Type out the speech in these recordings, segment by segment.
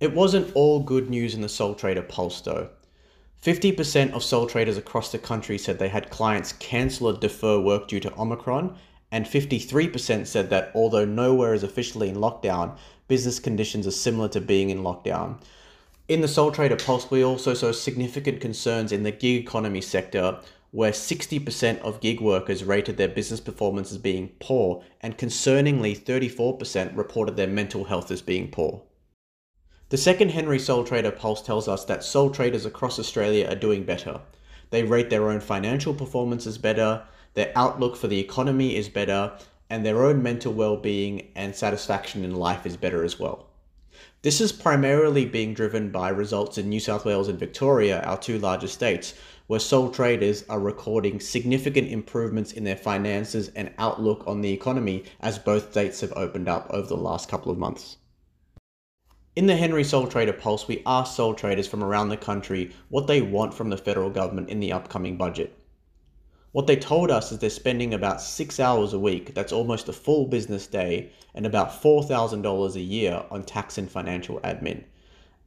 It wasn't all good news in the sole trader pulse though. 50% of sole traders across the country said they had clients cancel or defer work due to Omicron, and 53% said that although nowhere is officially in lockdown, business conditions are similar to being in lockdown. In the sole trader pulse, we also saw significant concerns in the gig economy sector, where 60% of gig workers rated their business performance as being poor, and concerningly, 34% reported their mental health as being poor. The second Henry Sole Trader Pulse tells us that sole traders across Australia are doing better. They rate their own financial performance as better, their outlook for the economy is better, and their own mental well being and satisfaction in life is better as well. This is primarily being driven by results in New South Wales and Victoria, our two largest states, where sole traders are recording significant improvements in their finances and outlook on the economy as both states have opened up over the last couple of months. In the Henry Sole Trader Pulse, we asked sole traders from around the country what they want from the federal government in the upcoming budget. What they told us is they're spending about six hours a week, that's almost a full business day, and about $4,000 a year on tax and financial admin.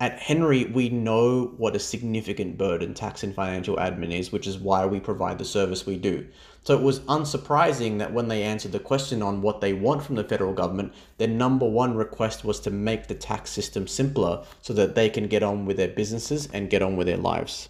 At Henry, we know what a significant burden tax and financial admin is, which is why we provide the service we do. So it was unsurprising that when they answered the question on what they want from the federal government, their number one request was to make the tax system simpler so that they can get on with their businesses and get on with their lives.